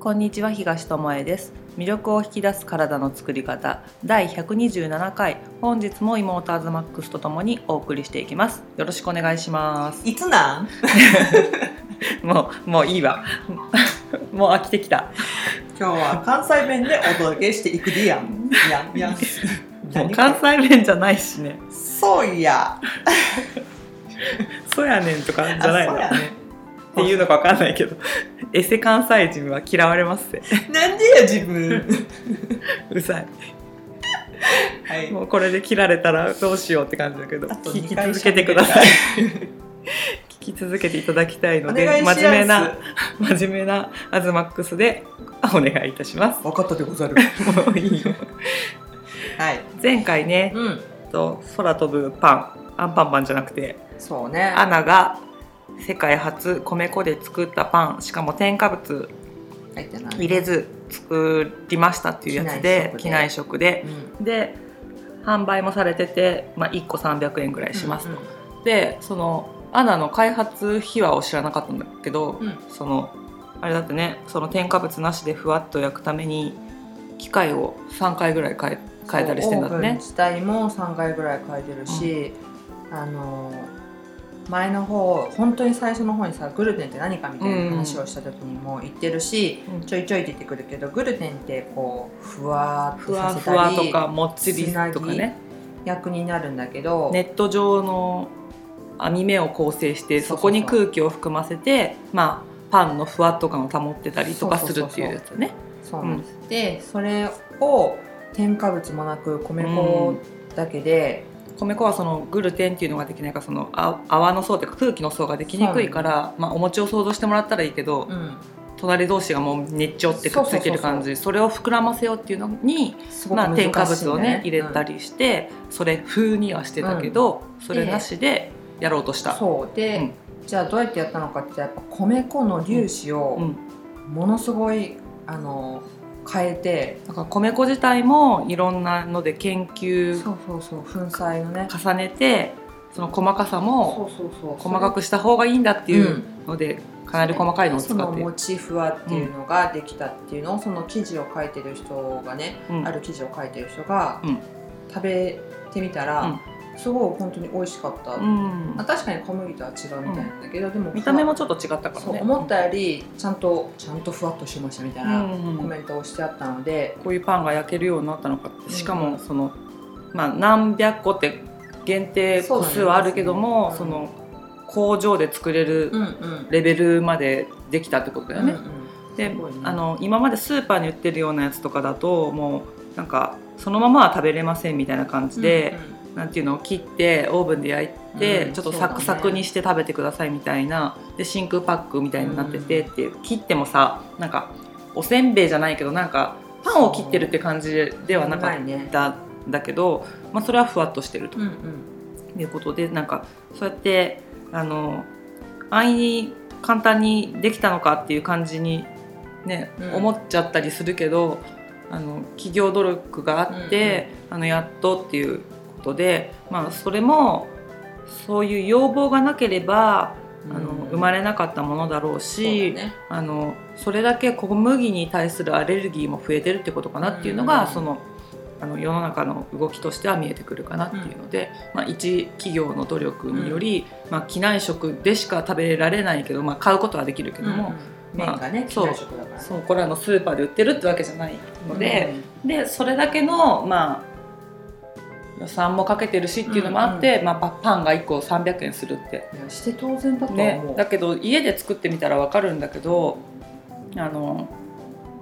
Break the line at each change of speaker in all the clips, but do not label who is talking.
こんにちは東智恵です。魅力を引き出す体の作り方。第127回。本日もイモーターズマックスとともにお送りしていきます。よろしくお願いします。
いつなん？
もうもういいわ。もう飽きてきた。
今日は関西弁でお届けしていくでやん。やんやん。
もう
何
関西弁じゃないしね。
そういや。
そうやねんとかじゃないの。っ
あそうやね
ていうのかわかんないけど エセ関西人は嫌われますって。
なんでや自分？
うざい。
はい。
もうこれで切られたらどうしようって感じだけど聞き続けてください。聞き続けていただきたいので真面目な 真面目なアズマックスでお願いいたします。
分かったでござる。
もういいよ。
はい。
前回ね、
うん。
と空飛ぶパン。アンパンマンじゃなくて
そうね。
アナが世界初米粉で作ったパンしかも添加物
入
れず作りましたっていうやつで機
機内
内食で。
うん。
で販売もされてて、まあ、1個300円ぐらいしますと、でそのアナの開発秘話を知らなかったんだけど、
うん。
そのあれだってね。その添加物なしでふわっと焼くために機械を3回ぐらい変え変えたりしてんだってね。
自体も3回ぐらい変えてるし、あの前の方本当に最初の方にさグルテンって何かみたいな話をした時にも言ってるし、
うん。
ちょいちょいってくるけどグルテンってこうふわーっ
ふ
とさせ
わふわ
たり
とかもっちりとかね。
役になるんだけど、
ネット上の網目を構成して
そ
こに空気を含ませてまあパンのふわっと感を保ってたりとかするっていうやつね。
そうなんです、でそれを添加物もなく米粉だけで、
米粉はそのグルテンっていうのができないからそのあ泡の層というか空気の層ができにくいから、まあ、お餅を想像してもらったらいいけど、
うん。
隣同士がもう熱調ってくっついてる感じそれを膨らませようっていうのに、まあ、添加物をね入れたりして、それ風にはしてたけど、それなしでやろうとした。
そう。で、
うん。
じゃあどうやってやったのかってやっぱ米粉の粒子を
うん。
ものすごいあの変えて、
だから米粉自体もいろんなので研究
そうそうそう。粉砕のね。
重ねてその細かさも
そうそうそう。
細かくした方がいいんだっていうので、かなり細かいのを使
その
って
もちふわっていうのができたっていうのを、その記事を書いてる人がね、
うん。
ある記事を書いてる人が、
うん。
食べてみたら、
うん
すごい本当に美味しかった、
うん。
あ確かに小麦とは違うみたいなんだけど、でも
見た目もちょっと違ったからね。
思ったよりちゃんとちゃんとふわっとしましたみたいな
うん
コメントをしてあったので、
こういうパンが焼けるようになったのかって。しか
うん
もその、まあ、何百個って限定個数はあるけどもそ,、
ね。
の工場で作れる
うんうん。
レベルまでできたってことだよね。
うんうん。
で
ね。
あの今までスーパーに売ってるようなやつとかだともうなんかそのままは食べれませんみたいな感じで、なんていうのを切ってオーブンで焼いて、
うん
ちょっとサクサクにして食べてくださいみたいなで真空パックみたいになっててっていう切ってもさなんかおせんべいじゃないけどなんかパンを切ってるって感じではなかったんだけど、まあ、それはふわっとしてると。
うんうん。
いうことでなんかそうやってあの安易に簡単にできたのかっていう感じに、ね
うん。
思っちゃったりするけどあの企業努力があって、あのやっとっていうことで、まあ、それもそういう要望がなければあの生まれなかったものだろうし
ね。
あのそれだけ小麦に対するアレルギーも増えてるってことかなっていうのが、
うん。
そのあの世の中の動きとしては見えてくるかなっていうので、まあ、一企業の努力により、まあ、機内食でしか食べられないけど、まあ、買うことはできるけども、う
内食だから。ね
そうこれはあのスーパーで売ってるってわけじゃないので。でそれだけのまあ予算もかけてるしっていうのもあって、まあ、パパンが1個300円するって、
して当然だとは
ね
思う、
だけど家で作ってみたら分かるんだけどあの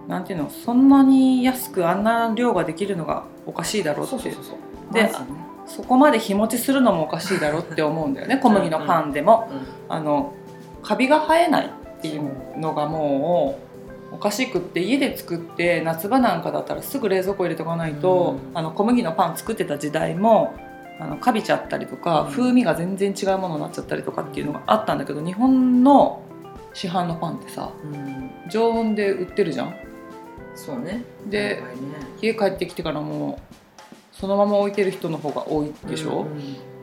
なんていうのそんなに安くあんな量ができるのがおかしいだろうって。
そうそうそうそう。
でそこまで日持ちするのもおかしいだろうって思うんだよね 小麦のパンでも。あのカビが生えないっていうのがもうおかしくって家で作って夏場なんかだったらすぐ冷蔵庫入れとかないと、
うん。
あの小麦のパン作ってた時代もあのカビちゃったりとか、
うん。
風味が全然違うものになっちゃったりとかっていうのがあったんだけど日本の市販のパンってさ
うん。うん
常温で売ってるじゃん。
そうね。
で家帰ってきてからもそのまま置いてる人の方が多いでしょ、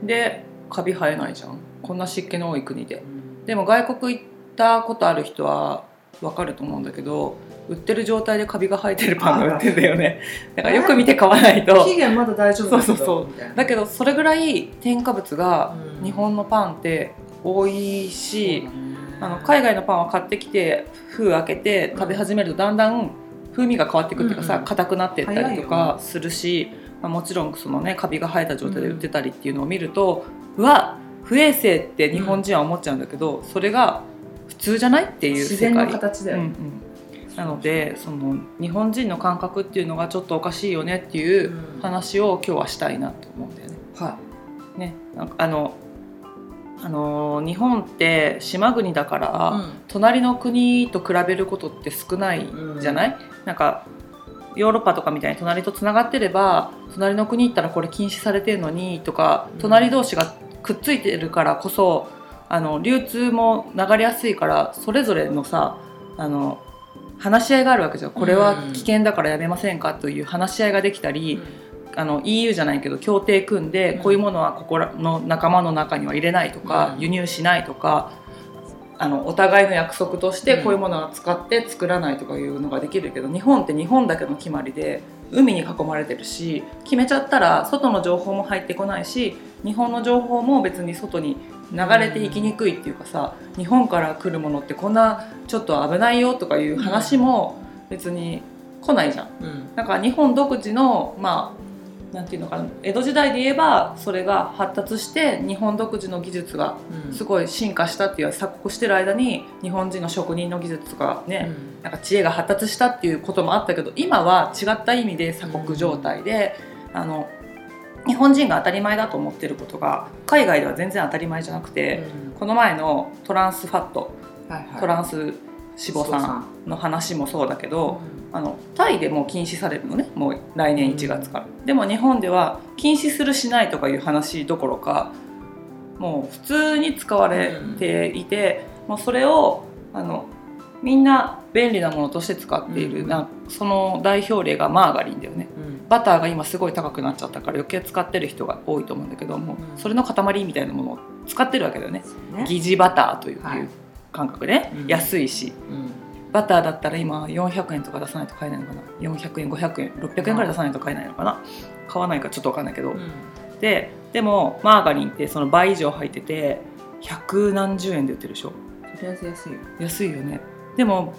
うん。
でカビ生えないじゃん。こんな湿気の多い国で。
うん。
でも外国行ったことある人は分かると思うんだけど売ってる状態でカビが生えてるパンが売ってるんだよね。だからよく見て買わないと。
期限まだ大丈夫だけど
そうそうそう。だけどそれぐらい添加物が
うん。
日本のパンって多いし、
そうだね。
あの海外のパンは買ってきて封開けて食べ始めるとだんだん風味が変わっていくっていうかさ
うんうん
硬くなっていったりとかするし、まあ、もちろんそのねカビが生えた状態で売ってたりっていうのを見ると、うわ不衛生って日本人は思っちゃうんだけど、それが普通じゃないっていう世
自然の
界。
形だよね、
うんうん。なのでその日本人の感覚っていうのがちょっとおかしいよねっていう
うん。
話を今日はしたいなと思うんだよね。
は
ねなんかあのあの日本って島国だから、
い、
隣の国と比べることって少ないじゃない、なんかヨーロッパとかみたいに隣とつながってれば隣の国行ったらこれ禁止されてるのにとか
うん。
隣同士がくっついてるからこそあの流通も流れやすいからそれぞれのさあの話し合いがあるわけじゃん。これは危険だからやめませんかという話し合いができたり、あの EU じゃないけど協定組んで
うん。
こういうものはここらの仲間の中には入れないとか、
うん。
輸入しないとかあのお互いの約束として
うん。
こういうものは使って作らないとかいうのができるけど日本って日本だけの決まりで海に囲まれてるし決めちゃったら外の情報も入ってこないし日本の情報も別に外に流れていきにくいっていうかさ日本から来るものってこんなちょっと危ないよとかいう話も別に来ないじゃん。
うん
なんか日本独自のまあなんていうのかな。江戸時代で言えばそれが発達して日本独自の技術が
うん。
すごい進化したっていう錯覚してる間に日本人の職人の技術とかね、なんか知恵が発達したっていうこともあったけど今は違った意味で鎖国状態で、あの日本人が当たり前だと思ってることが海外では全然当たり前じゃなくて、この前のトランスファット
はいはい。
トランス脂肪酸の話もそうだけど、あのタイでもう禁止されるのねもう来年1月から、でも日本では禁止するしないとかいう話どころかもう普通に使われていて、もうそれをあのみんな便利なものとして使っている、
うん。
なその代表例がマーガリンだよね。
うん。
バターが今すごい高くなっちゃったから余計使ってる人が多いと思うんだけども、
うん。
それの塊みたいなものを使ってるわけだよね。疑似バターという,、
はい
感覚で、
うん。
安いし。
うん。
バターだったら今400円とか出さないと買えないのかな。400円500円600円ぐらい出さないと買えないのかな。買わないかちょっと分かんないけど、ででもマーガリンってその倍以上入ってて百何十円で売ってるでしょ。
とりあえず安いよ。
安いよね。でも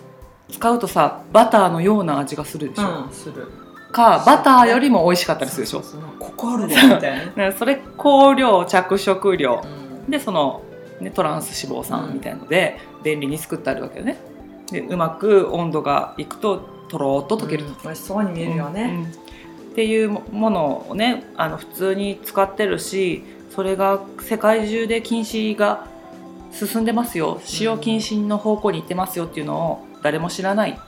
使うとさバターのような味がするでしょ、
うんする。
かバターよりも美味しかったりするでしょ。
ここあるねみたいな
それ香料着色料
うん。
でその、ね、トランス脂肪酸みたいので便利に作ってあるわけよね。でうまく温度がいくととろーっと溶けると、
うん。美味しそうに見えるよね、
うんうん。っていうものをねあの普通に使ってるしそれが世界中で禁止が進んでますよ。使用禁止の方向に行ってますよっていうのを誰も知らない。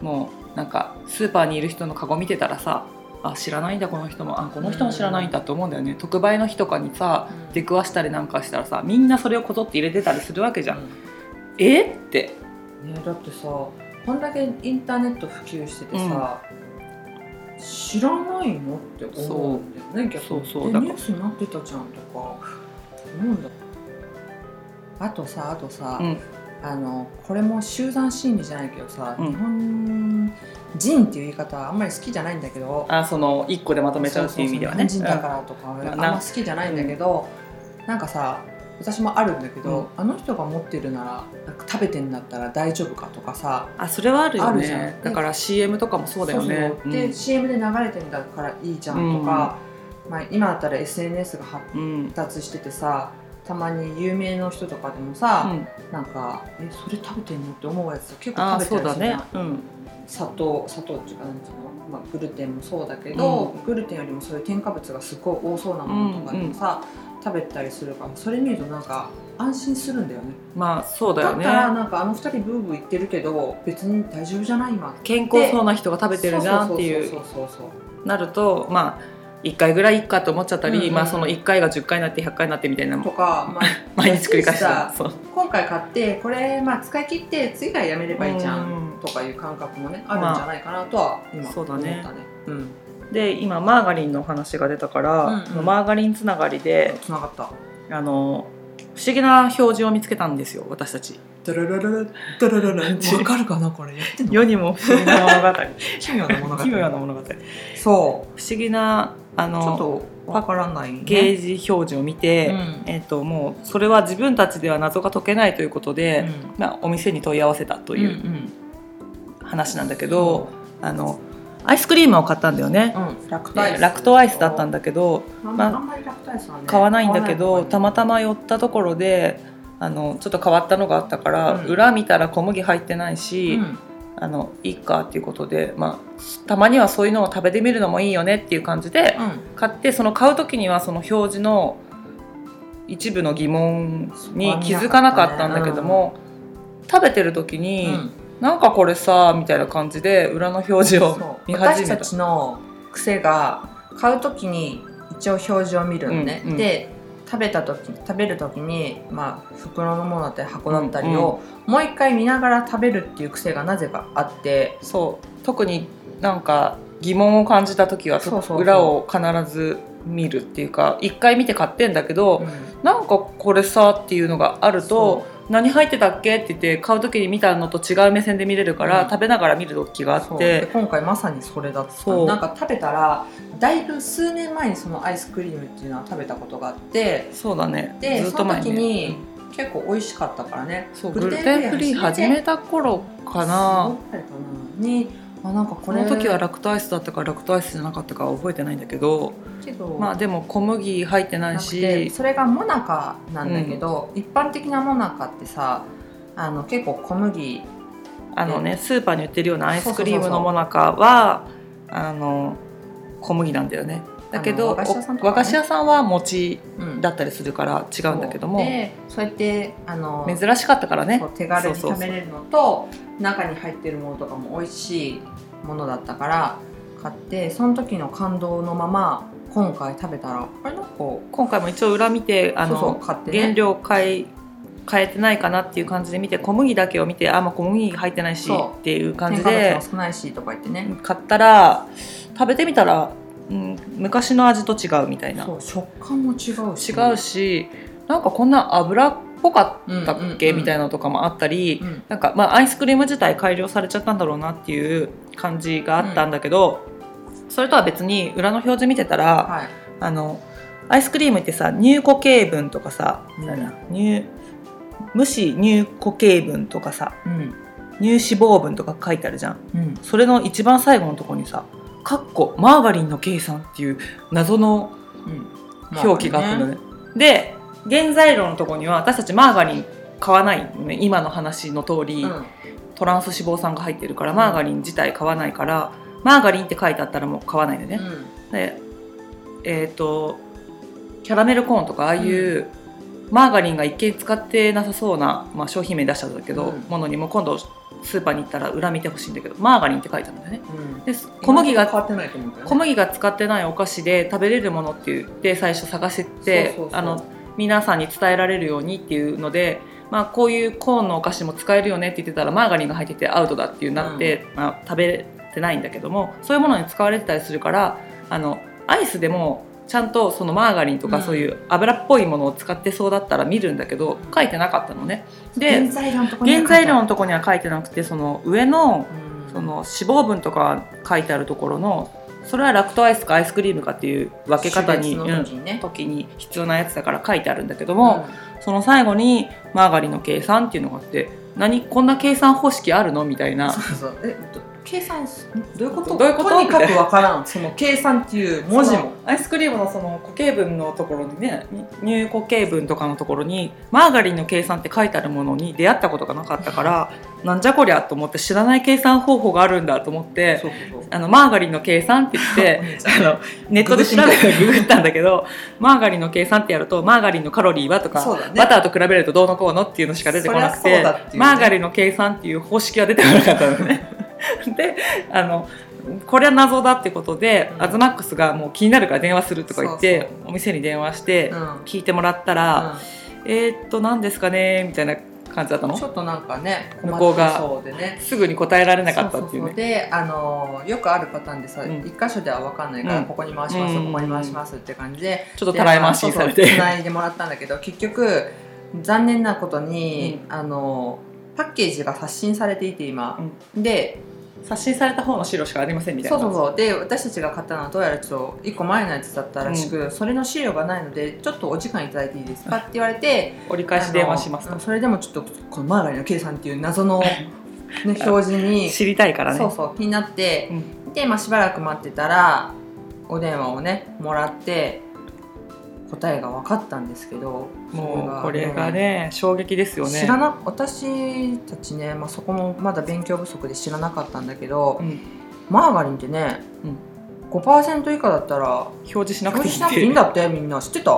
もうなんかスーパーにいる人のカゴ見てたらさあ知らないんだこの人も。あこの人も知らないんだと思うんだよね。特売の日とかにさ
うん。
出くわしたりなんかしたらさみんなそれをこぞって入れてたりするわけじゃん、
うん。
え？って。
ね、だってさこんだけインターネット普及しててさ、知らないのって思うんだよね逆に。
そうそうだ
ニュースになってたじゃんとか思うんだ。あとさあとさ、
うん
あのこれも集団心理じゃないけどさ、
うん。
日本人っていう言い方はあんまり好きじゃないんだけど
あその1個でまとめちゃうっていう意味ではね。
日本人だからとかは
うん。
あんま好きじゃないんだけど、なんかさ私もあるんだけど、
うん。
あの人が持ってるなら食べてんだったら大丈夫かとかさ
あそれはあるよね。だから CM とかもそうだよね。
で、
うん。
CM で流れてんだからいいじゃんとか、まあ、今だったら SNS が発
うん。
達しててさたまに有名の人とかでもさ、
うん。
なんか「えそれ食べてんの?」って思うやつ結構
あ
食べてるやつじゃん
ね。うん。
砂糖砂糖っていうかなんていうの、まあ、グルテンもそうだけど、グルテンよりもそういう添加物がすごい多そうなものとかでもさ、食べたりするからそれ見るとなんか安心するんだよね。
まあそうだよね。
だったらなんかあの二人ブーブー言ってるけど別に大丈夫じゃない今
健康そうな人が食べてるじゃんっていう。なるとまあ1回ぐらいいっかと思っちゃったり、
うんうん。
まあその1回が10回になって100回になってみたいな
とか、まあ、
毎日繰り返して
今回買ってこれ、まあ、使い切って次からやめればいいじゃん、
うん
とかいう感覚もねあるんじゃないかなとは今
そうだ
思ったね。
ね。
うん、
で今マーガリンの話が出たから、
うんうん。
マーガリンつながりで
つながった。
あの不思議な表示を見つけたんですよ私たち。
ドララララドラララ。わかるかなこれ。やってんの？
世にも不思議な物語。
奇妙な物語。
奇妙な物語。不
そ
思議なあ
うちょっ
の
とわからない、ね、
ゲージ表示を見て、
うん。
えっともうそれは自分たちでは謎が解けないということで、まあ、お店に問い合わせたと
と
いううん話なんだけど、あのアイスクリームを買ったんだよね、
うん、ラクトアイス。
でラクトアイスだったんだけどまあ
あんまりラクトアイスはね
買わないんだけど、たまたま寄ったところであのちょっと変わったのがあったから、
うん。
裏見たら小麦入ってないし、
うん。
あのいいかっていうことで、まあ、たまにはそういうのを食べてみるのもいいよねっていう感じで
うん。
買ってその買う時にはその表示の一部の疑問に気づかなかったんだけども、食べてる時に、なんかこれさみたいな感じで裏の表示を見始
私た。
めた。
ちの癖が買う時に一応表示を見るのね、
うんうん。
で食べた時食べる時に、まあ、袋のものだったり箱だったりを、もう一回見ながら食べるっていう癖がなぜかあって。
そう。特になんか疑問を感じた時は裏を必ず見るっていうか一回見て買ってんだけど、
うん。
なんかこれさっていうのがあると何入ってたっけ？って言って買う時に見たのと違う目線で見れるから、
うん。
食べながら見る時があって。
今回まさにそれだった。
そう。
なんか食べたらだいぶ数年前にそのアイスクリームっていうのは食べたことがあって
そうだね。
で
ずっと前に。
その時に
ね
結構美味しかったからね。
そうグルテンフリー始めた頃かな。
にあなんかこ
の時はラクトアイスだったかラクトアイスじゃなかったかは覚えてないんだけどまあでも小麦入ってないし
それがモナカなんだけど、一般的なモナカってさあの結構小麦
あのねスーパーに売ってるようなアイスクリームのもなかはあの小麦なんだよねだけど
和菓子屋さんね。
お和菓子屋さんは餅
うん。
だったりするから違うんだけども。
でそうやってあの
珍しかったからね。
手軽に食べれるのと中に入ってるものとかも美味しいものだったから買ってその時の感動のまま今回食べたらあれなんか
今回も一応裏見てあの
そうてね。
原料変え変えてないかなっていう感じで見て小麦だけを見てあ、まあ、小麦入ってないしっていう感じで
少ないしとか言ってね、
買ったら食べてみたら、うん、昔の味と違うみたいな。
食感も違うし。
違うしなんかこんな油っぽかったっけ、
うんうんうん。
みたいなのとかもあったり、
うん。
なんかまあアイスクリーム自体改良されちゃったんだろうなっていう感じがあったんだけど、それとは別に裏の表示見てたら、
はい。
あのアイスクリームってさ乳固形分とかさ、
うん
乳無脂乳固形分とかさ
うん。
乳脂肪分とか書いてあるじゃん。
うん。
それの一番最後のところにさ「かっこマーガリンの計算」っていう謎の
うん。
表記があったのね。で原材料のところには私たちマーガリン買わないのね。今の話の通り、
うん。
トランス脂肪酸が入ってるからマーガリン自体買わないからマーガリンって書いてあったらもう買わないでね。でえっ、とキャラメルコーンとかああいう、マーガリンが一見使ってなさそうな、まあ、商品名出しちゃったけど、
うん。
ものにも今度スーパーに行ったら裏見てほしいんだけどマーガリンって書いてあるんだよね。
うん。
で小麦が小麦が使ってないお菓子で食べれるものって言って最初探してあの皆さんに伝えられるようにっていうので、まあ、こういうコーンのお菓子も使えるよねって言ってたらマーガリンが入っててアウトだっていうなって、まあ、食べてないんだけどもそういうものに使われてたりするからあのアイスでもちゃんとそのマーガリンと
うん。
かそういう油っぽいものを使ってそうだったら見るんだけど書いてなかったのね。で
原材料のとこには
原材料のとこには書いてなくてその上の
うん。
その脂肪分とか書いてあるところのそれはラクトアイスかアイスクリームかっていう分け方に
時にね。
うん時に必要なやつだから書いてあるんだけども、その最後にマーガリンの計算っていうのがあって何こんな計算方式あるの？みたいな。
そうそう。えど計算すどういうこと？
どういうこと？
とにかくわからん。その計算っていう文字も。
アイスクリームのその固形分のところにね乳固形分とかのところにマーガリンの計算って書いてあるものに出会ったことがなかったから なんじゃこりゃと思って知らない計算方法があるんだと思ってあのマーガリンの計算って言って あのネットで調べてググったんだけど マーガリンの計算ってやるとマーガリンのカロリーはとか、
ね。
バターと比べるとどうのこうのっていうのしか出てこなくて、
ね。
マーガリンの計算っていう方式は出てこなかったのね。であのこれは謎だってことで、
うん。
アズマックスがもう気になるから電話するとか言ってお店に電話して
うん。
聞いてもらったら、えーっと何ですかねみたいな感じだったの？
ちょっとなんかね
向こうが
そうでね。
すぐに答えられなかったっていうね。
であのよくあるパターンでさ、
うん。
一箇所では分かんないから、
うん。
ここに回します、
うん。
ここに回しますって感じで。
ちょっとたらい回しにされて。
つないでもらったんだけど結局残念なことに、あのパッケージが刷新されていて今、で
刷新された方の資料しかありませんみたいな。
そうそうそう。で私たちが買ったのはどうやらちょっと1個前のやつだったらしく、それの資料がないのでちょっとお時間いただいていいですかって言われて
折り返し電話します。
それでもちょっとこのマーガリンの計算っていう謎の、ね、表示に
知りたいからね。
そうそう気になって、で、まあ、しばらく待ってたらお電話をねもらって答えが分かったんですけど
もうこれがね衝撃ですよね。
知らな私たちね、まあ、そこもまだ勉強不足で知らなかったんだけど、
うん。
マーガリンってね、
うん
5%以下だったら
表示しなくていい
表示しなくていいんだってみんな知ってた？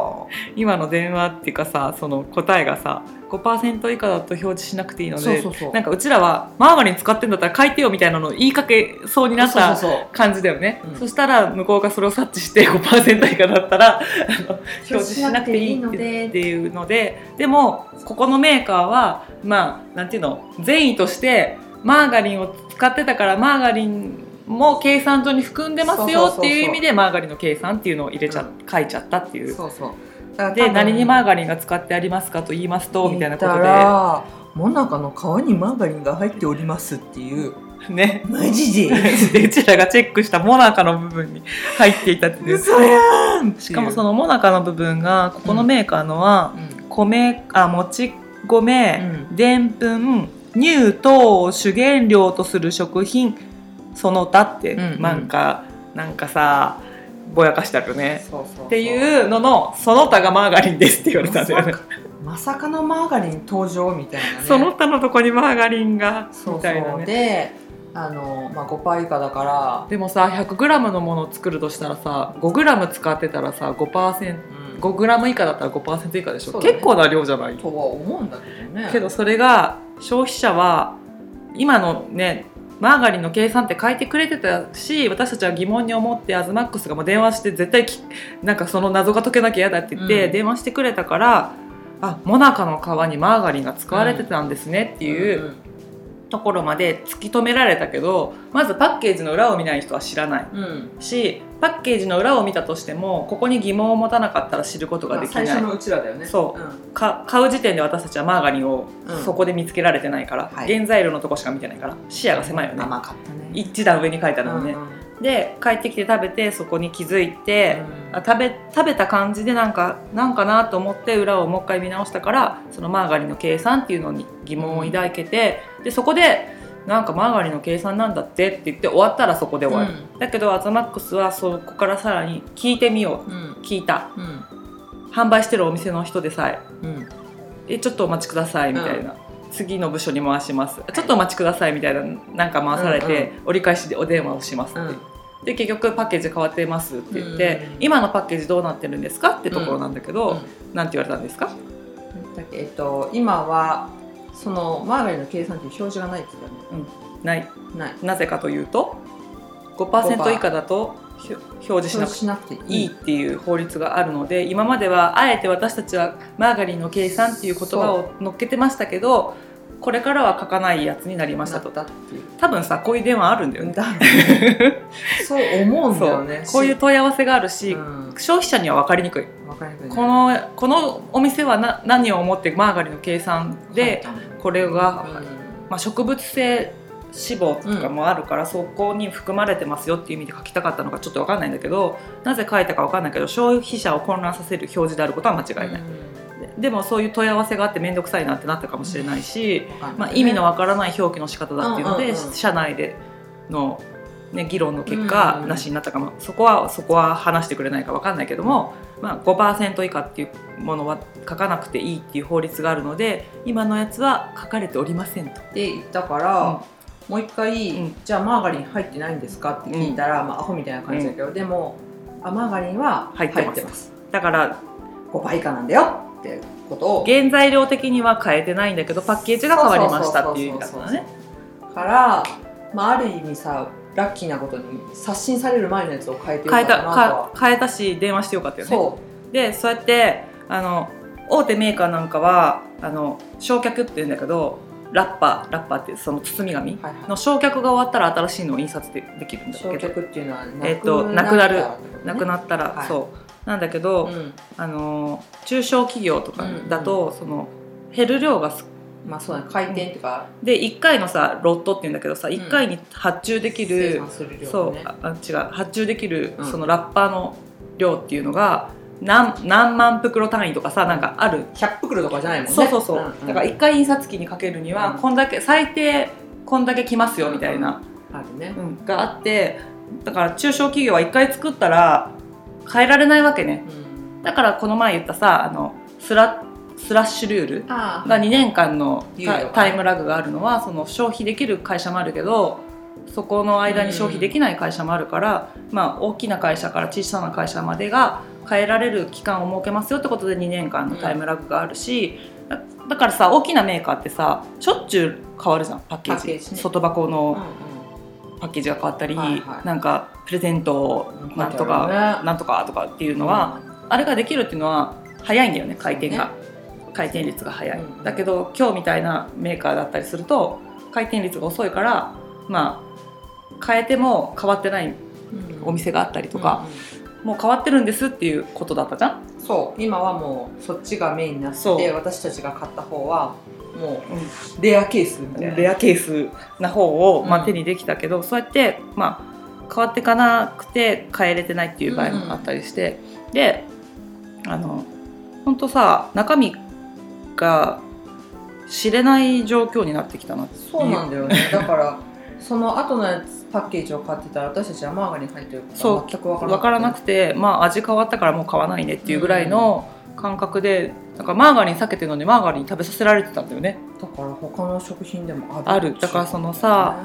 今の電話っていうかさその答えがさ5%以下だと表示しなくていいのでなんかうちらはマーガリン使ってんだったら書いてよみたいなのを言いかけそうになった感じだよね。
うん。
そしたら向こうがそれを察知して5%以下だったら表示しなくていいっていうのででもここのメーカーはまあなんていうの善意としてマーガリンを使ってたからマーガリンも計算書に含んでますよっていう意味でマーガリンの計算っていうのを入れちゃ、
う
書いちゃったっていう。
そうそう。
で何にマーガリンが使ってありますかと言いますとみたいなこと
言ったらモナカの皮にマーガリンが入っておりますっていう。
でね。
マジで？
でうちらがチェックしたモナカの部分に 入っていたっていう。
嘘やん！
しかもそのモナカの部分がここのメーカーのは、米あもち米でんぷん乳糖を主原料とする食品その他って、
うんうん。
なんかなんかさぼやかしてあるよねっていうののその他がマーガリンですって言われたんだよね。
まさかのマーガリン登場みたいなね。
その他のとこにマーガリンが
そう
みたいなね。
であの、まあ、5%以下だから、
でもさ 100g のものを作るとしたらさ 5g 使ってたらさ 5%5g
うん。
以下だったら5%以下でしょ、
ね。
結構な量じゃない？
とは思うんだけどね。
けどそれが消費者は今のねマーガリンの計算って書いてくれてたし私たちは疑問に思ってアズマックスがもう電話して絶対きなんかその謎が解けなきゃ嫌だって言って、
うん。
電話してくれたからあモナカの皮にマーガリンが使われてたんですねっていうところまで突き止められたけどまずパッケージの裏を見ない人は知らない。
うん、うん
しパッケージの裏を見たとしてもここに疑問を持たなかったら知ることができない、
最初のうちらだよね。
そう。
うん。
か買う時点で私たちはマーガリンを
うん。
そこで見つけられてないから、
はい。
原材料のとこしか見てないから。視野が狭いよね。
甘かったね。
一段上に書いてあるのね、
うんうん
で帰ってきて食べてそこに気づいて、
うん。
あ食べ食べた感じでなんかなんかなと思って裏をもう一回見直したからそのマーガリンの計算っていうのに疑問を抱けて、でそこでなんかマーガリンの計算なんだってって言って終わったらそこで終わる、だけどアズマックスはそこからさらに聞いてみよう。
うん。
聞いた。
うん。
販売してるお店の人でさえ。
うん。
えちょっとお待ちくださいみたいな、次の部署に回します。ちょっとお待ちくださいみたいななんか回されて、折り返しでお電話をしますって、
うん
で結局パッケージ変わってますって言って、
うん。
今のパッケージどうなってるんですかってところなんだけど、なんて言われたんですか？
えっと今はそのマーガリンの計算っていう表示がないって言ったよね。
ない。
ない。
なぜかというと5%以下だと表示しなく
表示しなくていい
いいっていう法律があるので今まではあえて私たちはマーガリンの計算っていう言葉を乗っけてましたけどこれからは書かないやつになりましたと。多分さこういう電話あるんだよね。
だ そう思うんだよね。
こういう問い合わせがあるし、
うん。
消費者には分かりにくい。
わかりにくいね。
このこのお店はな何を思ってマーガリンの計算でこれが、まあ、植物性脂肪とかもあるから、そこに含まれてますよっていう意味で書きたかったのかちょっと分かんないんだけどなぜ書いたか分かんないけど消費者を混乱させる表示であることは間違いない、ででもそういう問い合わせがあって面倒くさいなってなったかもしれないし、まあ、意味のわからない表記の仕方だっていうので、
うんうんうん。
社内での、ね、議論の結果、
うんうん
なしになったかも。そこはそこは話してくれないか分かんないけども、まあ、5%以下っていうものは書かなくていいっていう法律があるので今のやつは書かれておりませんと。
で言ったから、もう一回、
うん。
じゃあマーガリン入ってないんですかって聞いたら、まあアホみたいな感じだけど、でもあマーガリンは
入ってます。だから
5%以下なんだよってことを。
原材料的には変えてないんだけどパッケージが変わりましたっていう意味だったね。
から、まあ、ある意味さラッキーなことに刷新される前のやつを変えてよかったなとは。
か変えたし電話してよかったよね。
そ
でそうやってあの大手メーカーなんかはあの焼却っていうんだけどラッパーラッパーってその包み紙の焼却が終わったら新しいのを印刷でできるんだけ
焼
ど
却っていうのは
えっとなくなるなく
な
なったら、
はい。
そうなんだけど、
うん。
あの中小企業とかだと、その減る量がす
まあそうだね。回転っていうか、
で1回のさロットっていうんだけどさ1回に発注できる、
生産する量
そうああ違う発注できる
うん。
そのラッパーの量っていうのが何何万袋単位とかさなんかある。
100袋とかじゃないもんね。
そうそうそう、
んん。
だから1回印刷機にかけるには
うん。
こんだけ最低こんだけきますよみたいな、
あるね。
うん。があってだから中小企業は1回作ったら変えられないわけね。
うん。
だからこの前言ったさあのスラスラッシュルールが2年間のタタイムラグがあるのはその消費できる会社もあるけどそこの間に消費できない会社もあるから、まあ、大きな会社から小さな会社までが変えられる期間を設けますよってことで2年間のタイムラグがあるし、だだからさ大きなメーカーってさしょっちゅう変わるじゃんパッケージ。
ね。
外箱
うん
の
うん
パッケージが変わったり、
はいはい。
なんかプレゼントなんとか、
ね。
なんとかとかっていうのは、あれができるっていうのは早いんだよね回転が、回転率が早い、
うん。
だけど今日みたいなメーカーだったりすると回転率が遅いからまあ変えても変わってない
うん。
お店があったりとか、
うんうん
もう変わってるんですっていうことだったじゃん、
そう。今はもうそっちがメインになって
そう。
て私たちが買った方はもうレアケースみたいな。
レアケースな方を、まあ、
うん
手にできたけど、そうやって、まあ、変わっていかなくて変えれてないっていう場合もあったりして、であの本当さ中身が知れない状況になってきたな
そうなんだよね。だからその後のやつパッケージを買ってたら私たちはマーガリン入ってること
そう。
は全く分から
分からなくて、まあ、味変わったからもう買わないねっていうぐらいの感覚で、なんかマーガリン避けてるのにマーガリン食べさせられてたんだよね。
だから他の食品でもある。
ある。だからそのさ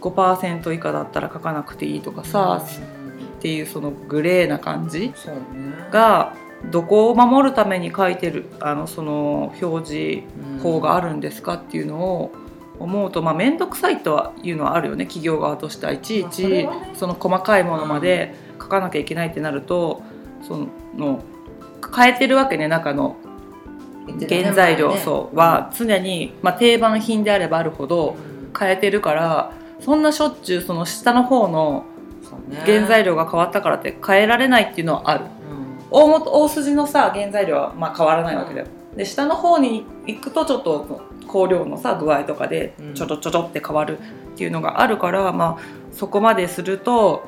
5%以下だったら書かなくていいとかさ、
うん
っていうそのグレーな感じがどこを守るために書いてるあのその表示法があるんですかっていうのを思うとまあ面倒くさいとはいうのはあるよね企業側としてはいちいちその細かいものまで書かなきゃいけないってなるとその変えてるわけね中の原材料そうは常に、まあ、定番品であればあるほど
うん。
変えてるからそんなしょっちゅうその下の方の原材料が変わったからって変えられないっていうのはある。
うん。
大元大筋のさ原材料はまあ変わらないわけだよ、で下の方に行くとちょっと香料のさ具合とかで
うん。
ちょちょちょちょって変わるっていうのがあるから、まあ、そこまですると、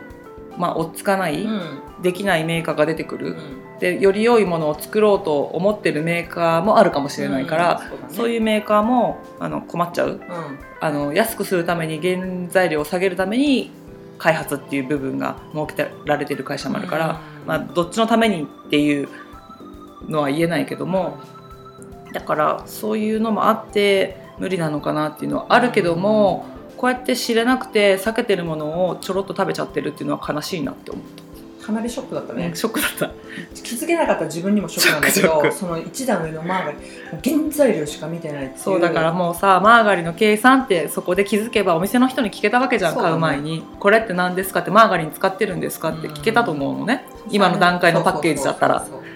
まあ、追っつかない、
うん。
できないメーカーが出てくる、
うん。
でより良いものを作ろうと思ってるメーカーもあるかもしれないから、そう
う
いうメーカーもあの困っちゃう。あの安くするために原材料を下げるために開発っていう部分が設けられてる会社もあるから、
うん。
まあ、どっちのためにっていうのは言えないけどもだからそういうのもあって無理なのかなっていうのはあるけども、こうやって知れなくて避けてるものをちょろっと食べちゃってるっていうのは悲しいなって思った、
かなりショックだったね。
ショックだった。
気づけなかった自分にもショックなんだけどその一段上のマーガリン原材料しか見てないっていう。
そうだからもうさマーガリンの計算ってそこで気づけばお店の人に聞けたわけじゃん、
ね。
買う前に。これって何ですかってマーガリン使ってるんですかって聞けたと思うのね、今の段階のパッケージだったら。
そうそうそう
そう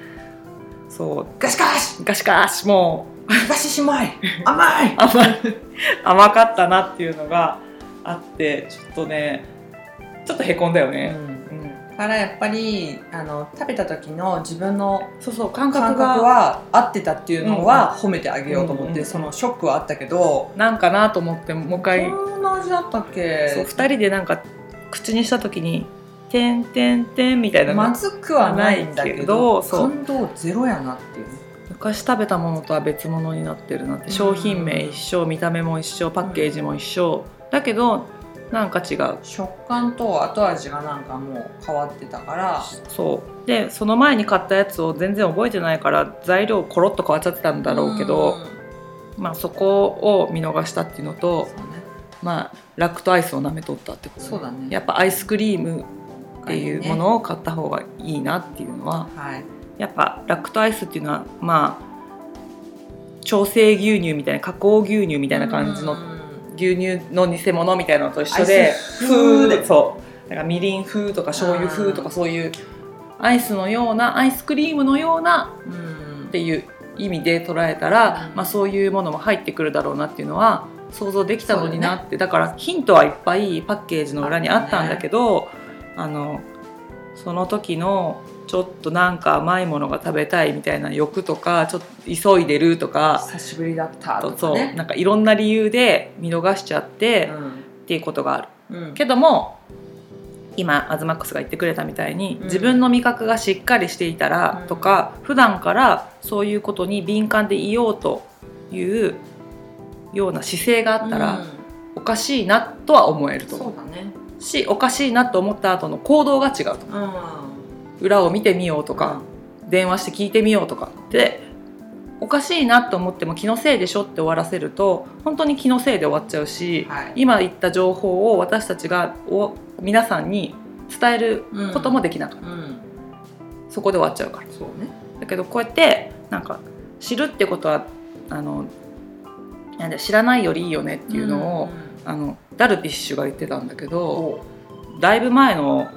ガシガシ！
ガシガシもう。
東しまい。甘い！
甘い。甘かったなっていうのがあってちょっとねちょっとへこんだよね、うん。
だからやっぱりあの食べた時の自分の
そうそう感
感
覚
は合ってたっていうのは褒めてあげようと思って、
うんうん
そのショックはあったけど、
なんかなと思ってもう一回。
こんな味だったっけ？
そう2人でなんか口にした時に「てんてんてん」みたいな。ね
まずくはないんだけど感動ゼロやなっていうね。
昔食べたものとは別物になってるなって。商品名一緒見た目も一緒パッケージも一緒。だけどなんか違う。
食感と後味がなんかもう変わってたから。
そう。でその前に買ったやつを全然覚えてないから材料コロッと変わっちゃってたんだろうけど、
ん。
まあ、そこを見逃したっていうのと、
ね。
まあ、ラクトアイスを舐めとったってこと
そうだね。
やっぱアイスクリームっていうものを買った方がいいなっていうのは
はい。
やっぱラクトアイスっていうのはまあ調整牛乳みたいな加工牛乳みたいな感じの
うん。
牛乳の偽物みたいなのと一緒で
風で。
そう。だからみりん風とか醤油風とかそういうアイスのようなアイスクリームのような
うん。
っていう意味で捉えたら、
うん。
まあ、そういうものも入ってくるだろうなっていうのは想像できたのになってだ,、からヒントはいっぱいパッケージの裏にあったんだけどあのその時のちょっとなんか甘いものが食べたいみたいな欲とかちょっと急いでるとか
久しぶりだったと
そう
かね
なんかいろんな理由で見逃しちゃって、っていうことがある。
うん。うん
けども今アズマックスが言ってくれたみたいに、
うん。
自分の味覚がしっかりしていたら
うん。
とか、普段からそういうことに敏感でいようというような姿勢があったら、おかしいなとは思える
うん
と思
そうだね。
うしおかしいなと思った後の行動が違うと
うん。
裏を見てみようとか、電話して聞いてみようとか。でおかしいなと思っても気のせいでしょって終わらせると本当に気のせいで終わっちゃうし、
はい。
今言った情報を私たちがお皆さんに伝えることもできなかった、
うん。
そこで終わっちゃうから。
そうね。
だけどこうやってなんか知るってことはあのなんだ知らないよりいいよねっていうのを、あのダルビッシュが言ってたんだけどだいぶ前の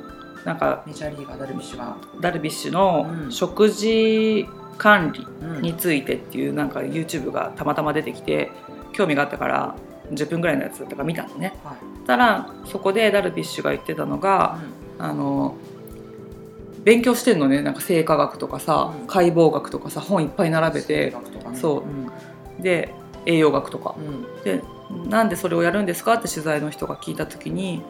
なんか
メジャーリーガーダルビッシュが。
ダルビッシュの
うん。
食事管理
に
についてっていうなんか YouTube がたまたま出てきて興味があったから10分ぐらいのやつだったから見たのね。
はい。
たらそこでダルビッシュが言ってたのが、
う
あの勉強してんのね。なんか生化学とかさ、
うん。
解剖学とかさ本いっぱい並べて
ね。
そうん。で栄養学とか。
うん。
でなんでそれをやるんですかって取材の人が聞いた時に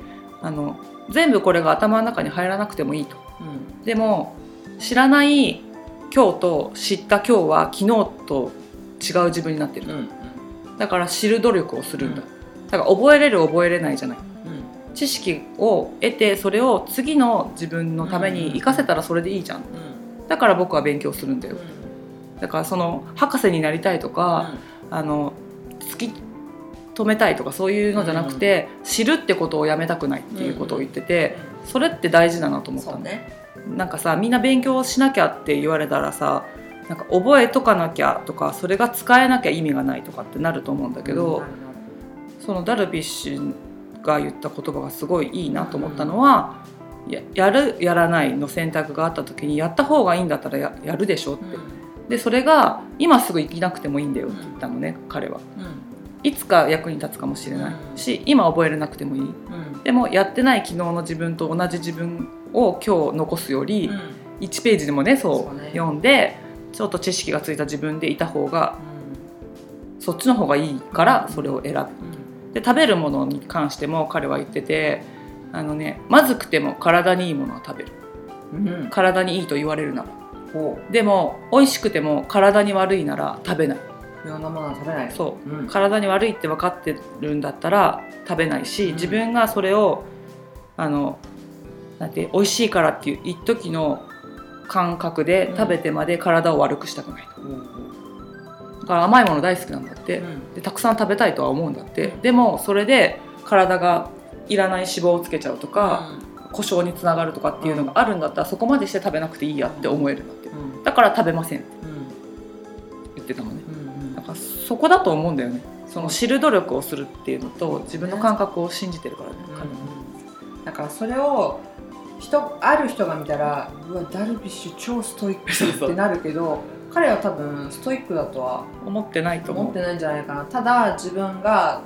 あの全部これが頭の中に入らなくてもいいと。
うん。
でも知らない今日と知った今日は昨日と違う自分になってる、
うん
だから知る努力をするんだ、だから覚えれる覚えれないじゃない。
うん。
知識を得てそれを次の自分のために活かせたらそれでいいじゃん。
うん。
だから僕は勉強するんだよ。だからその博士になりたいとか、あの突き止めたいとかそういうのじゃなくて、知るってことをやめたくないっていうことを言ってて、それって大事だなと
うん
思ったの、
ね。
なんかさみんな勉強しなきゃって言われたらさなんか覚えとかなきゃとかそれが使えなきゃ意味がないとかってなると思うんだけど、
なる
そのダルビッシュが言った言葉がすごいいいなと思ったのは、ややるやらないの選択があった時にやった方がいいんだったらややるでしょって、でそれが今すぐ生きなくてもいいんだよって言ったのね、彼は。いつか役に立つかもしれない
うん
し今覚えれなくてもいい。
うん。
でもやってない昨日の自分と同じ自分を今日残すより、
うん。
1ページでもねそう読んでちょっと知識がついた自分でいた方がそっちの方がいいからそれを選ぶ。
うん。
で食べるものに関しても彼は言っててあのねまずくても体にいいものは食べる。
うん。
体にいいと言われるなら。
ほ
でも美味しくても体に悪いなら食べない。う
いろんなものは食べない。
そう。
うん。
体に悪いって分かってるんだったら食べないし、
うん。
自分がそれをあのなんて美味しいからっていう一時の感覚で
うん。
食べてまで体を悪くしたくないと、
ほうほう
だから甘いもの大好きなんだって、
うん。
でたくさん食べたいとは思うんだって、
うん。
でもそれで体がいらない脂肪をつけちゃうとか、故障につながるとかっていうのがあるんだったらそこまでして食べなくていいやって思えるん。だってだから食べませんって
うん。
言ってたのねそこだと思うんだよね。その知る努力をするっていうのと自分の感覚を信じてるからね、彼は。ね
だからそれを人ある人が見たらうわダルビッシュ超ストイックってなるけど彼は多分ストイックだとは
思ってないと思う。
思ってないんじゃないかな。ただ自分が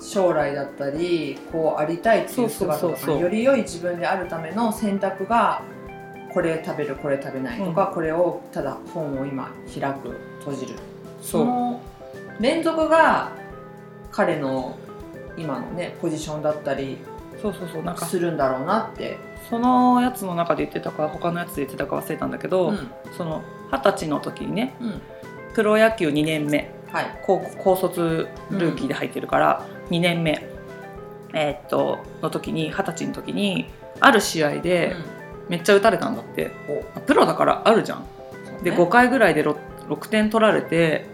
将来だったりこうありたいっていう姿とかより良い自分であるための選択がこれ食べるこれ食べないとか、これをただ本を今開く閉じる
そ
の連続が彼の今のねポジションだったり
そうそうそうなんか
するんだろうなって、
そのやつの中で言ってたか他のやつで言ってたか忘れたんだけど、
うん。
その二十歳の時にね
うん。
プロ野球2年目
はい。
高高卒ルーキーで入ってるから2年目、えーっとの時に二十歳の時にある試合でめっちゃ打たれたんだって、プロだからあるじゃん。で5回ぐらいで 6, 6点取られて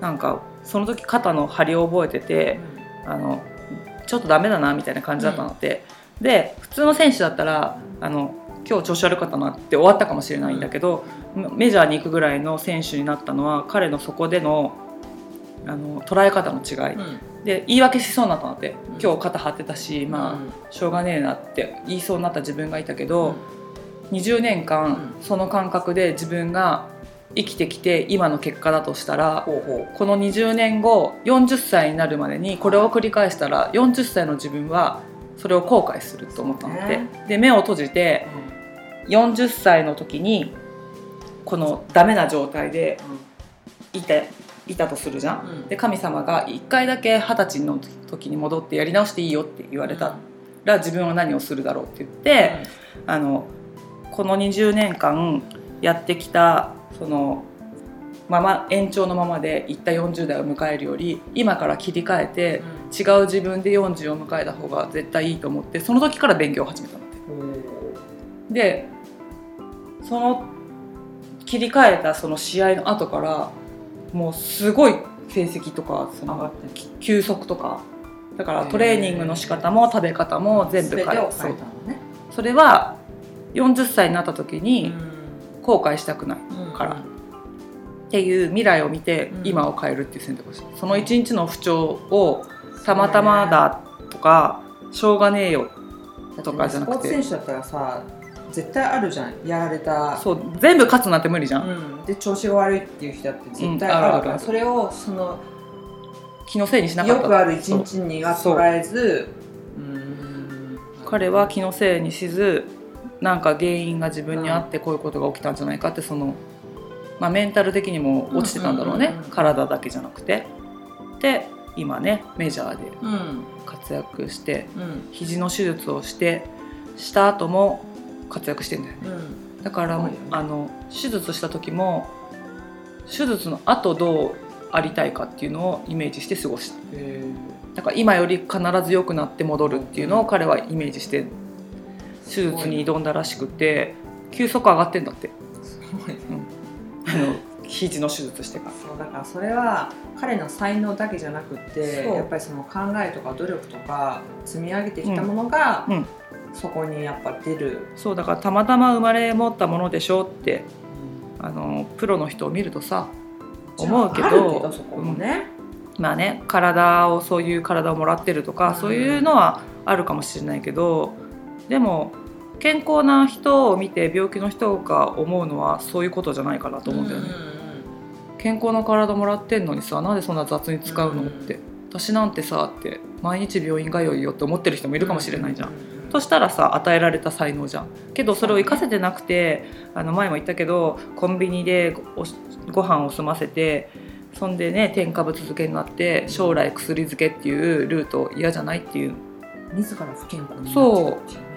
なんかその時肩の張りを覚えててあのちょっとダメだなみたいな感じだったのって、で普通の選手だったらあの今日調子悪かったなって終わったかもしれないんだけど、メジャーに行くぐらいの選手になったのは彼のそこでのあの捉え方の違い、
うん。
で言い訳しそうになったのって
うん。
今日肩張ってたし、まあしょうがねえなって言いそうになった自分がいたけど、20年間
う
その感覚で自分が生きてきて今の結果だとしたらこの20年後40歳になるまでにこれを繰り返したら40歳の自分はそれを後悔すると思ったので、
ね。
で目を閉じて40歳の時にこのダメな状態でいていたとするじゃん。
うん。
で神様が1回だけ二十歳の時に戻ってやり直していいよって言われた。ら自分は何をするだろうって言って、あのこの20年間やってきたそのまま延長のままでいった40代を迎えるより今から切り替えて違う自分で40を迎えた方が絶対いいと思ってその時から勉強を始めたの。
うん
でその切り替えたその試合の後からもうすごい成績とかその
上がって
き休息とかだからトレーニングの仕方も食べ方も全部変え
た。のね。
それは40歳になった時に
う
後悔したくない。
ん
から。っていう未来を見て
うん。
今を変えるっていう選択をした。その一日の不調をたまたまだとかしょうがねえよとかじゃなくて。
スポーツ選手だったらさ絶対あるじゃん。やられた。
そう全部勝つなんて無理じゃん、
うん、で調子が悪いっていう日だって絶対
うん
あるから、
あるあるある。
それをその
気のせいにしなかった。
よくある一日には捉えずうん。
彼は気のせいにしずなんか原因が自分にあってこういうことが起きたんじゃないかってその、まあ、メンタル的にも落ちてたんだろうね、
うんうんうんうん。
体だけじゃなくて。で今ねメジャーで
うん。
活躍して
うん。
肘の手術をしてした後も活躍してんだよね。
うん。
だから、
ね。
あの手術した時も手術の後どうありたいかっていうのをイメージして過ごした。
へ
だから今より必ず良くなって戻るっていうのを彼はイメージして手術に挑んだらしくて急速上がってんだって。
すごいね
あの肘の手術してから。
そうだからそれは彼の才能だけじゃなくってやっぱりその考えとか努力とか積み上げてきたものが、
うん。うん。
そこにやっぱ出る、
そうだからたまたま生まれ持ったものでしょってあのプロの人を見るとさ思うけど
そこもね、
まあね体をそういう体をもらってるとか、
うん。
そういうのはあるかもしれないけどでも健康な人を見て病気の人が思うのはそういうことじゃないかなと思うんだよね。健康な体もらってんのにさなんでそんな雑に使うのって。私なんてさって毎日病院通いよって思ってる人もいるかもしれないじゃん。としたらさ与えられた才能じゃん。けどそれを生かせてなくてあの前も言ったけどコンビニでごご飯を済ませてそんでね添加物漬けになって将来薬漬けっていうルート嫌じゃないっていう。
自ら不健康になっちゃ
そう
うっていう。ね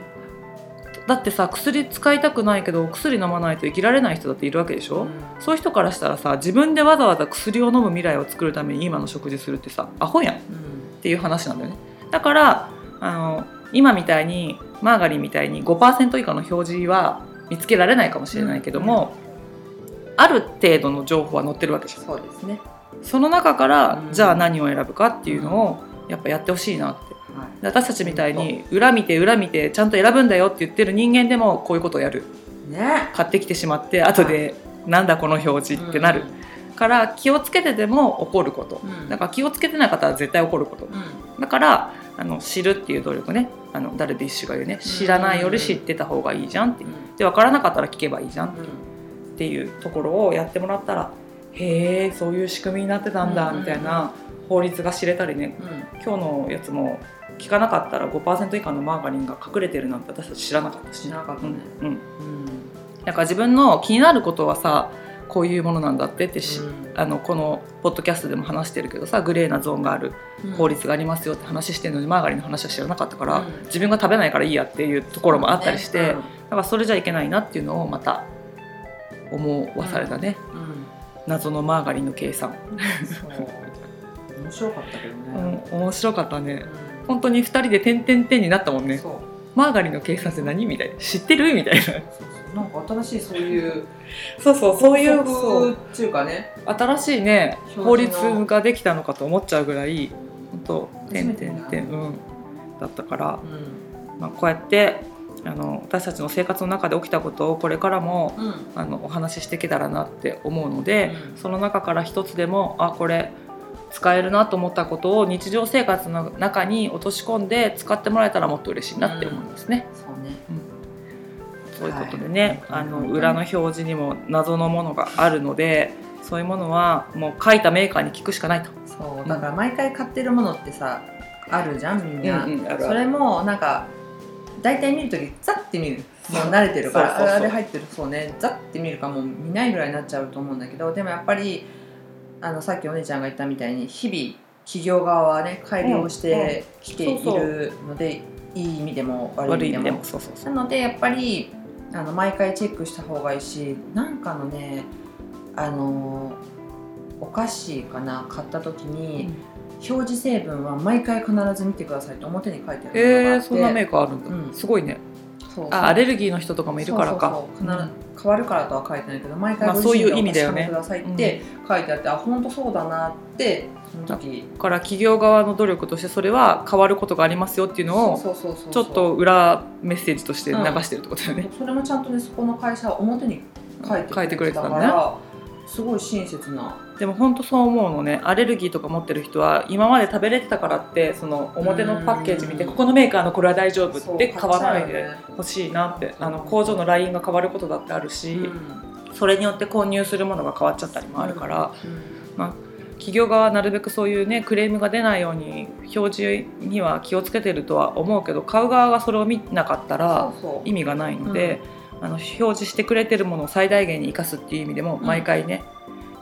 だってさ薬使いたくないけどお薬飲まないと生きられない人だっているわけでしょ、そういう人からしたらさ自分でわざわざ薬を飲む未来を作るために今の食事するってさアホやん。っ
うん。
ていう話なんだよね。だからあの今みたいにマーガリンみたいに5%以下の表示は見つけられないかもしれないけども、ある程度の情報は載ってるわけじゃん。
そうですね、
その中から、
うん。
じゃあ何を選ぶかっていうのをやっぱやってほしいなって私たちみたいに裏見て裏見てちゃんと選ぶんだよって言ってる人間でもこういうことをやる。
ね。
買ってきてしまって後でなんだこの表示ってなる、から気をつけてでも怒ること、
うん。
だから気をつけてない方は絶対怒ること。
うん。うん
だからあの知るっていう努力ね。あのダルビッシュが言うね。知らないより知ってた方がいいじゃんって。で分からなかったら聞けばいいじゃんって。いうところをやってもらったらへえそういう仕組みになってたんだ
うん。
みたいな法律が知れたりね。
うん。
今日のやつも聞かなかったら5%以下のマーガリンが隠れてるなんて私たち知らなかった。し
知らなかったね。
うん。うん、
うん
だから自分の気になることはさこういうものなんだってってし、
うん。
あのこのポッドキャストでも話してるけどさグレーなゾーンがある法律がありますよって話してるのにマーガリンの話は知らなかったから、
うん。
自分が食べないからいいやっていうところもあったりして、
ね
だからそれじゃいけないなっていうのをまた思わされたね、
うん。うん
謎のマーガリンの計算、
面白かったけど
うん。
ね、
面白かったね。
うん
本当に2人で点々点になったもんね。マーガリンの計算って何みたいな。知ってるみたいな。
なんか新しいそういう
そうそうそういう
法
そう
則っていうかね。
新しいね法律ができたのかと思っちゃうぐらい本当点々点うん。だったから、
うん。
まあ、こうやってあの私たちの生活の中で起きたことをこれからも
うん。
あのお話ししていけたらなって思うので、
うん。
その中から一つでもあこれ使えるなと思ったことを日常生活の中に落とし込んで使ってもらえたらもっと嬉しいなって思いますね。
そうね。
そういうことでね、
はい。
あの裏の表示にも謎のものがあるのでそういうものはもう書いたメーカーに聞くしかないと。
そうだから毎回買ってるものってさあるじゃんみんな、
うんうんあるある。
それもなんか大体見るときザッて見る。もう慣れてるから
そうそうそう。
あれ入ってる。そうね。ザッて見るかもう見ないぐらいになっちゃうと思うんだけどでもやっぱりあのさっきお姉ちゃんが言ったみたいに日々企業側はね改良してきているので、いい意味でも悪い意味でも。
そうそうそう。
なのでやっぱりあの毎回チェックした方がいいしなんかのねあのお菓子かな買った時に、表示成分は毎回必ず見てくださいって表に書いてあるのがあって。
えー、そんなメーカーあるんだ、
うん。
すごいねあアレルギーの人とかもいるからか。
変わるからとは書いてないけど毎回
まあ
ご自身で
そういう意味だよね
お確かめくださいって書いてあって、あ本当そうだなってその時。
だから企業側の努力としてそれは変わることがありますよっていうのをちょっと裏メッセージとして流してるってことだよね、
それもちゃんとねそこの会社は表に書いて
くれてた
か
ん。だね。
らすごい親切な
でも本当そう思うのね。アレルギーとか持ってる人は今まで食べれてたからってその表のパッケージ見て
うん
ここのメーカーのこれは大丈夫って買わないでほしいなって。あの工場のラインが変わることだってあるし、それによって購入するものが変わっちゃったりもあるから、企業側はなるべくそういうねクレームが出ないように表示には気をつけてるとは思うけど買う側がそれを見なかったら意味がないので、あの表示してくれてるものを最大限に生かすっていう意味でも
うん。
毎回ね、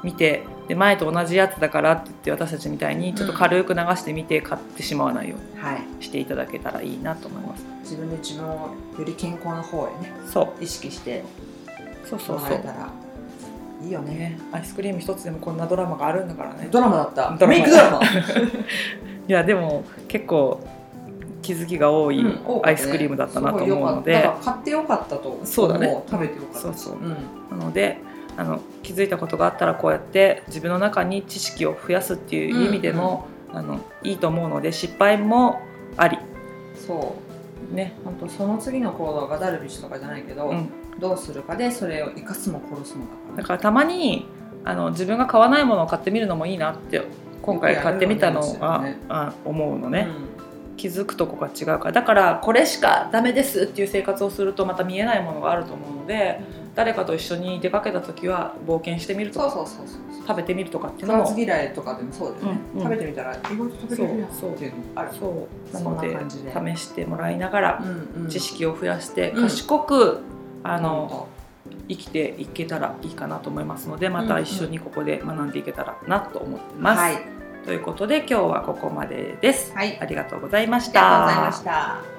見てで前と同じやつだからって言って私たちみたいにちょっと軽く流してみて買ってしまわないよう
はい。
にしていただけたらいいなと思います。
自分で自分をより健康な方へね
そう。
意識して
そうそうそう。
いいよね。
ね、アイスクリーム一つでもこんなドラマがあるんだからね。
ドラマだった。
ドラマ。
メイクドラマ。
いやでも結構気づきが多いアイスクリームだったなと思うので、
だから買ってよかったと思
そうだね。
食べてよかった
そうそう。
うん。
なのであの気づいたことがあったらこうやって自分の中に知識を増やすっていう意味でも、あのいいと思うので失敗もあり。
そう。
ね、
本当その次の行動がダルビッシュとかじゃないけど、
うん、
どうするかでそれを生かすも殺すもだか
だからたまにあの自分が買わないものを買ってみるのもいいなって今回買ってみたの
よくや
は、
るよね。
あ思うの
ら
ね、気づくとこが違うから。だからこれしかダメですっていう生活をするとまた見えないものがあると思うので誰かと一緒に出かけた時は冒険してみるとか
そうそうそうそう
食べてみるとかっていうのも
ず嫌いとかでもそうだよね、
うんうん。
食べてみたら意外と食べれるやん
そうそう
っていうのある。
そう。なの
で
試してもらいながら
うんうん。
知識を増やして
うん。
賢く、あ
あ
の生きていけたらいいかなと思いますのでまた一緒にここで学んでいけたらなと思ってます。
はい、
ということで今日はここまでです。
はい、あ
ありがとうございまし
りがとうござい
た
まし。た